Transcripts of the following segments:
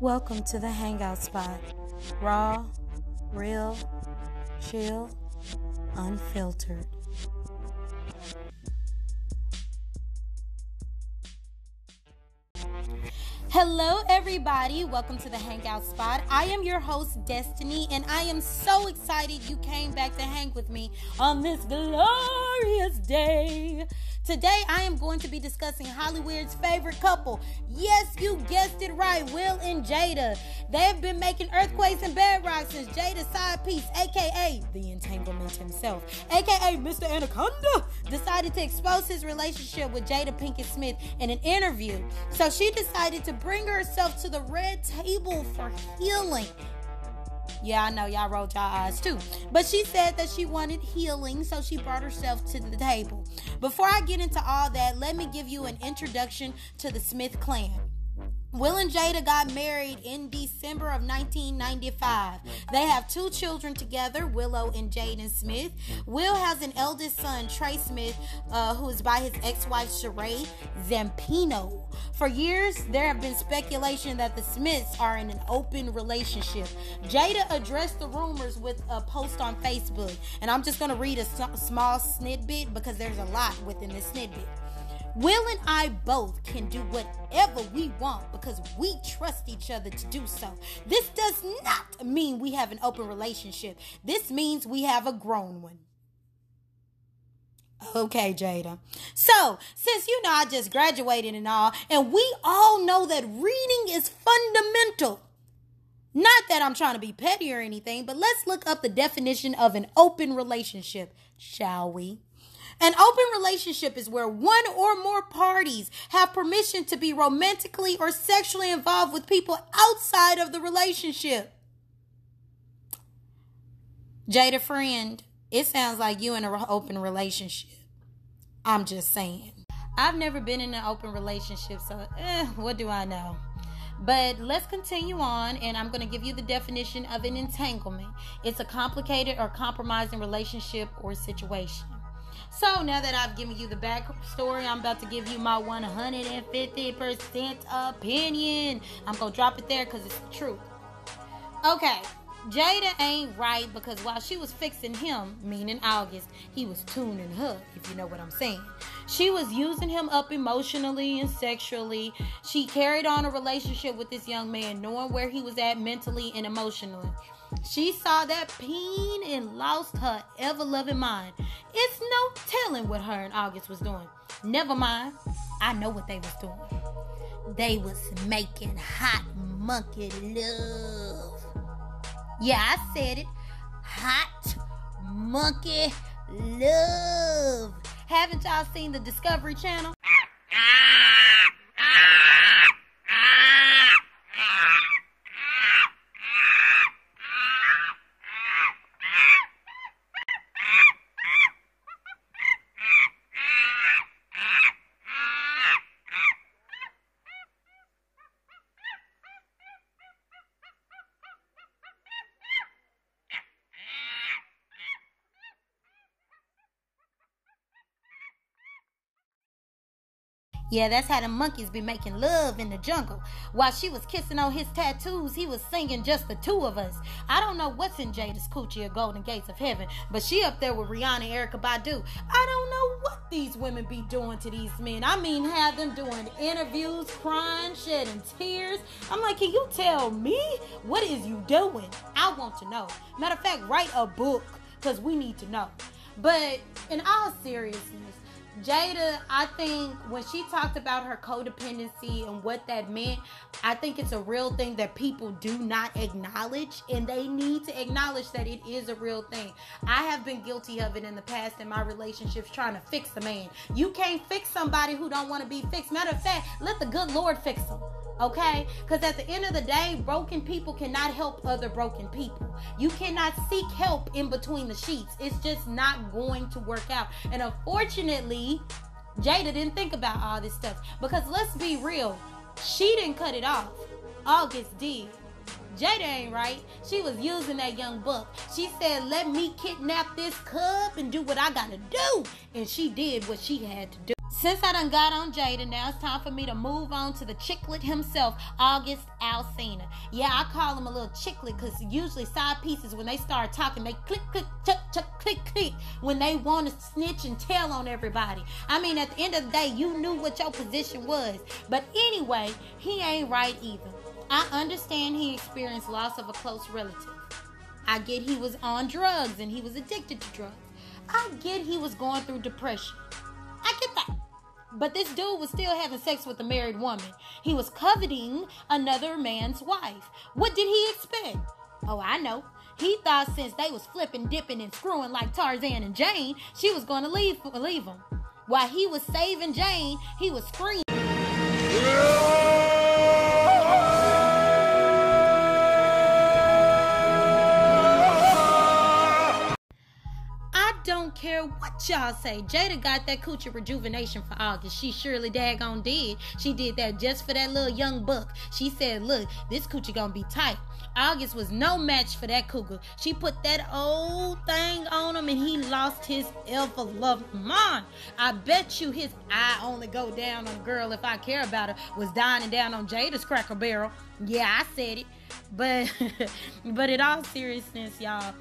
Welcome to the Hangout Spot. Raw, real, chill, unfiltered. Hello, everybody. Welcome to the Hangout Spot. I am your host, Destiny, and I am so excited you came back to hang with me on this glorious day. Today, I am going to be discussing Hollywood's favorite couple. Yes, you guessed it right, Will and Jada. They've been making earthquakes and bedrock since Jada's side piece, aka the entanglement himself, aka Mr. Anaconda, decided to expose his relationship with Jada Pinkett Smith in an interview. So she decided to bring herself to the red table for healing. Yeah, I know y'all rolled y'all eyes too. But she said that she wanted healing, so she brought herself to the table. Before I get into all that, let me give you an introduction to the Smith clan. Will and Jada got married in December of 1995. They have two children together, Willow and Jaden Smith. Will has an eldest son, Trey Smith, uh, who is by his ex-wife Sheree Zampino. For years, there have been speculation that the Smiths are in an open relationship. Jada addressed the rumors with a post on Facebook, and I'm just going to read a small snippet because there's a lot within this snippet. Will and I both can do whatever we want because we trust each other to do so. This does not mean we have an open relationship. This means we have a grown one. Okay, Jada. So, since you know I just graduated and all, and we all know that reading is fundamental. Not that I'm trying to be petty or anything, but let's look up the definition of an open relationship, shall we? An open relationship is where one or more parties have permission to be romantically or sexually involved with people outside of the relationship. Jada friend, it sounds like you in an open relationship. I'm just saying. I've never been in an open relationship, so eh, what do I know? But let's continue on, and I'm going to give you the definition of an entanglement. It's a complicated or compromising relationship or situation. So now that I've given you the backstory, I'm about to give you my 150% opinion. I'm going to drop it there because it's the truth. Okay, Jada ain't right because while she was fixing him, meaning August, he was tuning her, if you know what I'm saying. She was using him up emotionally and sexually. She carried on a relationship with this young man, knowing where he was at mentally and emotionally. She saw that peen and lost her ever loving mind. It's no telling what her and August was doing. Never mind, I know what they was doing. They was making hot monkey love. Yeah, I said it. Hot monkey love. Haven't y'all seen the Discovery Channel? Yeah, that's how the monkeys be making love in the jungle. While she was kissing on his tattoos, he was singing just the two of us. I don't know what's in Jada's coochie or Golden Gates of Heaven, but she up there with Rihanna Erykah Badu. I don't know what these women be doing to these men. I mean, have them doing interviews, crying, shedding tears. I'm like, can you tell me what is you doing? I want to know. Matter of fact, write a book because we need to know. But in all seriousness, Jada, I think when she talked about her codependency and what that meant, I think it's a real thing that people do not acknowledge, and they need to acknowledge that it is a real thing. I have been guilty of it in the past in my relationships, trying to fix a man. You can't fix somebody who don't want to be fixed. Matter of fact, let the good Lord fix them okay? Because at the end of the day, broken people cannot help other broken people. You cannot seek help in between the sheets. It's just not going to work out. And unfortunately, Jada didn't think about all this stuff because let's be real, she didn't cut it off. August did. Jada ain't right. She was using that young buck. She said, Let me kidnap this cub and do what I gotta do. And she did what she had to do. Since I done got on Jada, now it's time for me to move on to the chicklet himself, August Alsina. Yeah, I call him a little chicklet because usually side pieces, when they start talking, they click, click, chuck, chuck, click, click when they want to snitch and tell on everybody. I mean, at the end of the day, you knew what your position was. But anyway, he ain't right either. I understand he experienced loss of a close relative. I get he was on drugs and he was addicted to drugs. I get he was going through depression. But this dude was still having sex with a married woman. He was coveting another man's wife. What did he expect? Oh, I know. He thought since they was flipping, dipping, and screwing like Tarzan and Jane, she was to leave leave him. While he was saving Jane, he was screaming. Care what y'all say. Jada got that coochie rejuvenation for August. She surely daggone did. She did that just for that little young buck. She said, look, this coochie gonna be tight. August was no match for that cougar. She put that old thing on him and he lost his ever love. Mom, I bet you his eye only go down on a girl if I care about her was dining down on Jada's cracker barrel. Yeah, I said it. But but in all seriousness, y'all,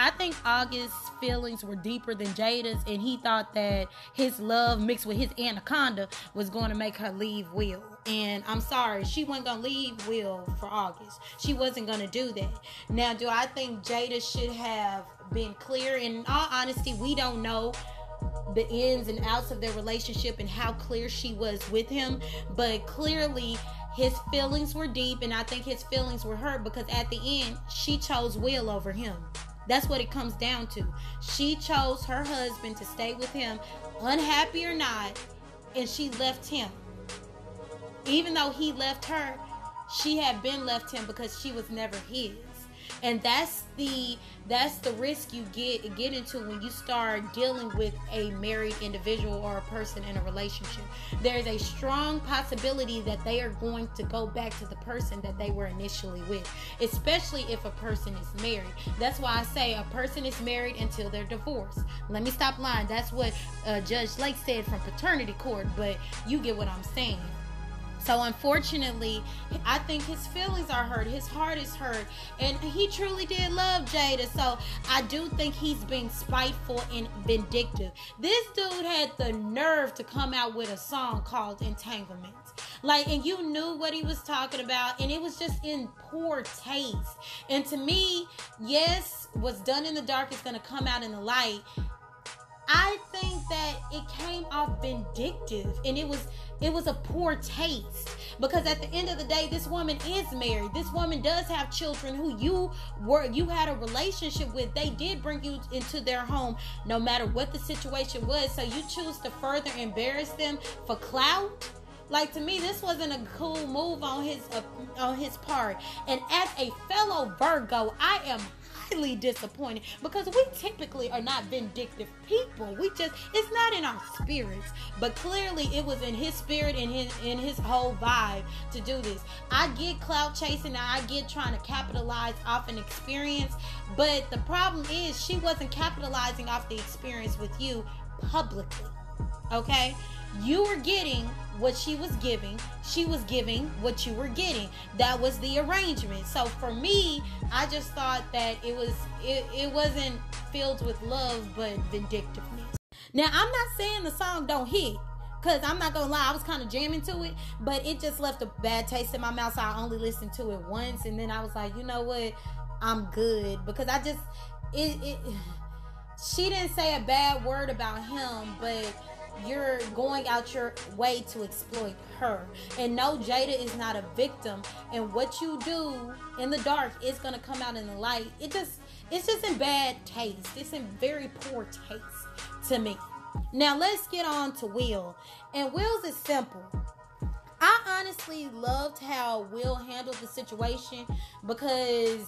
I think August's feelings were deeper than Jada's, and he thought that his love mixed with his anaconda was going to make her leave Will. And I'm sorry, she wasn't going to leave Will for August. She wasn't going to do that. Now, do I think Jada should have been clear? In all honesty, we don't know the ins and outs of their relationship and how clear she was with him, but clearly his feelings were deep, and I think his feelings were hurt because at the end, she chose Will over him. That's what it comes down to. She chose her husband to stay with him, unhappy or not, and she left him. Even though he left her, she had been left him because she was never his and that's the that's the risk you get get into when you start dealing with a married individual or a person in a relationship. There's a strong possibility that they are going to go back to the person that they were initially with especially if a person is married. That's why i say a person is married until they're divorced. Let me stop lying. That's what uh, judge lake said from paternity court but you get what i'm saying so unfortunately, I think his feelings are hurt. His heart is hurt. And he truly did love Jada. So I do think he's being spiteful and vindictive. This dude had the nerve to come out with a song called Entanglement. Like, and you knew what he was talking about, and it was just in poor taste. And to me, yes, what's done in the dark is going to come out in the light. I think that it came off vindictive and it was it was a poor taste. Because at the end of the day this woman is married. This woman does have children who you were you had a relationship with. They did bring you into their home no matter what the situation was. So you choose to further embarrass them for clout? Like to me this wasn't a cool move on his uh, on his part. And as a fellow virgo i am highly disappointed because we typically are not vindictive people. We just it's not in our spirits. But clearly it was in his spirit and his in his whole vibe to do this. I get clout chasing, I get trying to capitalize off an experience, but the problem is she wasn't capitalizing off the experience with you publicly. Okay? You were getting what she was giving. She was giving what you were getting. That was the arrangement. So for me, I just thought that it was it, it wasn't filled with love but vindictiveness. Now I'm not saying the song don't hit. Cause I'm not gonna lie, I was kind of jamming to it, but it just left a bad taste in my mouth. So I only listened to it once, and then I was like, you know what, I'm good because I just it. it she didn't say a bad word about him, but you're going out your way to exploit her. And no, Jada is not a victim. And what you do in the dark is gonna come out in the light. It just it's just in bad taste. It's in very poor taste to me. Now let's get on to Will. And Will's is simple. I honestly loved how Will handled the situation because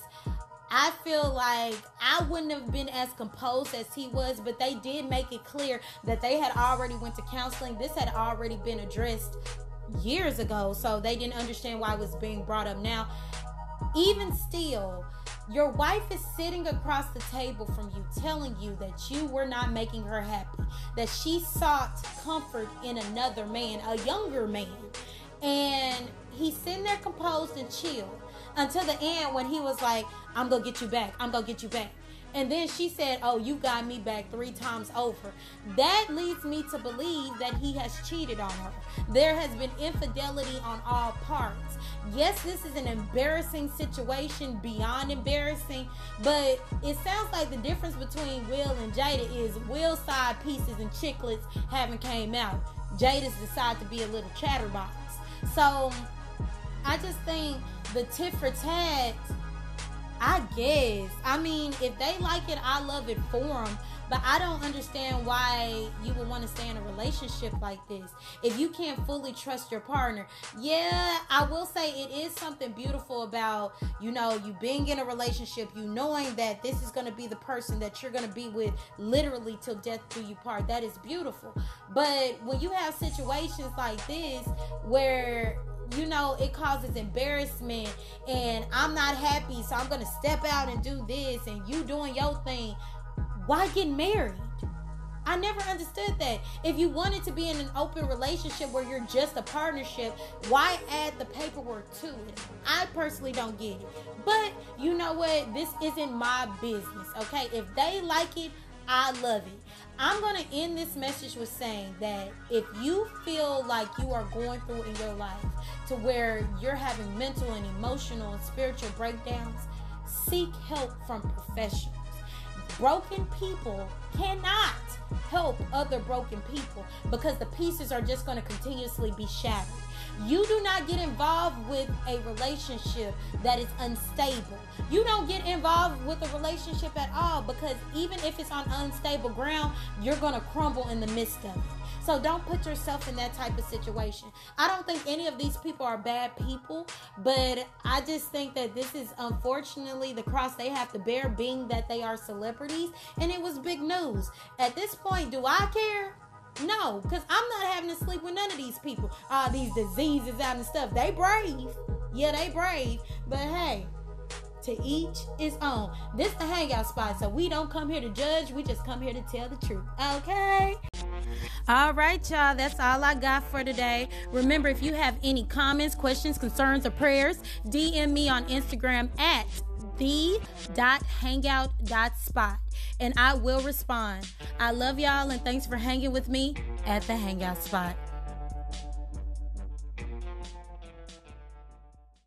I feel like I wouldn't have been as composed as he was, but they did make it clear that they had already went to counseling. This had already been addressed years ago, so they didn't understand why it was being brought up now. Even still, Your wife is sitting across the table from you, telling you that you were not making her happy, that she sought comfort in another man, a younger man. And he's sitting there composed and chill until the end when he was like, I'm gonna get you back. I'm gonna get you back. And then she said, Oh, you got me back three times over. That leads me to believe that he has cheated on her. There has been infidelity on all parts. Yes, this is an embarrassing situation, beyond embarrassing, but it sounds like the difference between Will and Jada is Will's side pieces and chiclets haven't came out. Jada's decided to be a little chatterbox. So I just think the tit for tat I guess. I mean, if they like it, I love it for them. But I don't understand why you would want to stay in a relationship like this. If you can't fully trust your partner, yeah, I will say it is something beautiful about, you know, you being in a relationship, you knowing that this is going to be the person that you're going to be with literally till death do you part. That is beautiful. But when you have situations like this where you know, it causes embarrassment and I'm not happy, so I'm gonna step out and do this and you doing your thing. Why get married? I never understood that. If you wanted to be in an open relationship where you're just a partnership, why add the paperwork to it? I personally don't get it. But you know what? This isn't my business, okay? If they like it, I love it. I'm going to end this message with saying that if you feel like you are going through in your life to where you're having mental and emotional and spiritual breakdowns, seek help from professionals. Broken people cannot help other broken people because the pieces are just going to continuously be shattered. You do not get involved with a relationship that is unstable. You don't get involved with a relationship at all because even if it's on unstable ground, you're going to crumble in the midst of it. So don't put yourself in that type of situation. I don't think any of these people are bad people, but I just think that this is unfortunately the cross they have to bear being that they are celebrities and it was big news. At this point, do I care? No, because I'm not having to sleep with none of these people. All these diseases out and stuff. They brave. Yeah, they brave. But hey, to each his own. This the hangout spot, so we don't come here to judge. We just come here to tell the truth. Okay. All right, y'all. That's all I got for today. Remember, if you have any comments, questions, concerns, or prayers, DM me on Instagram at the.hangout.spot and I will respond. I love y'all and thanks for hanging with me at the Hangout Spot.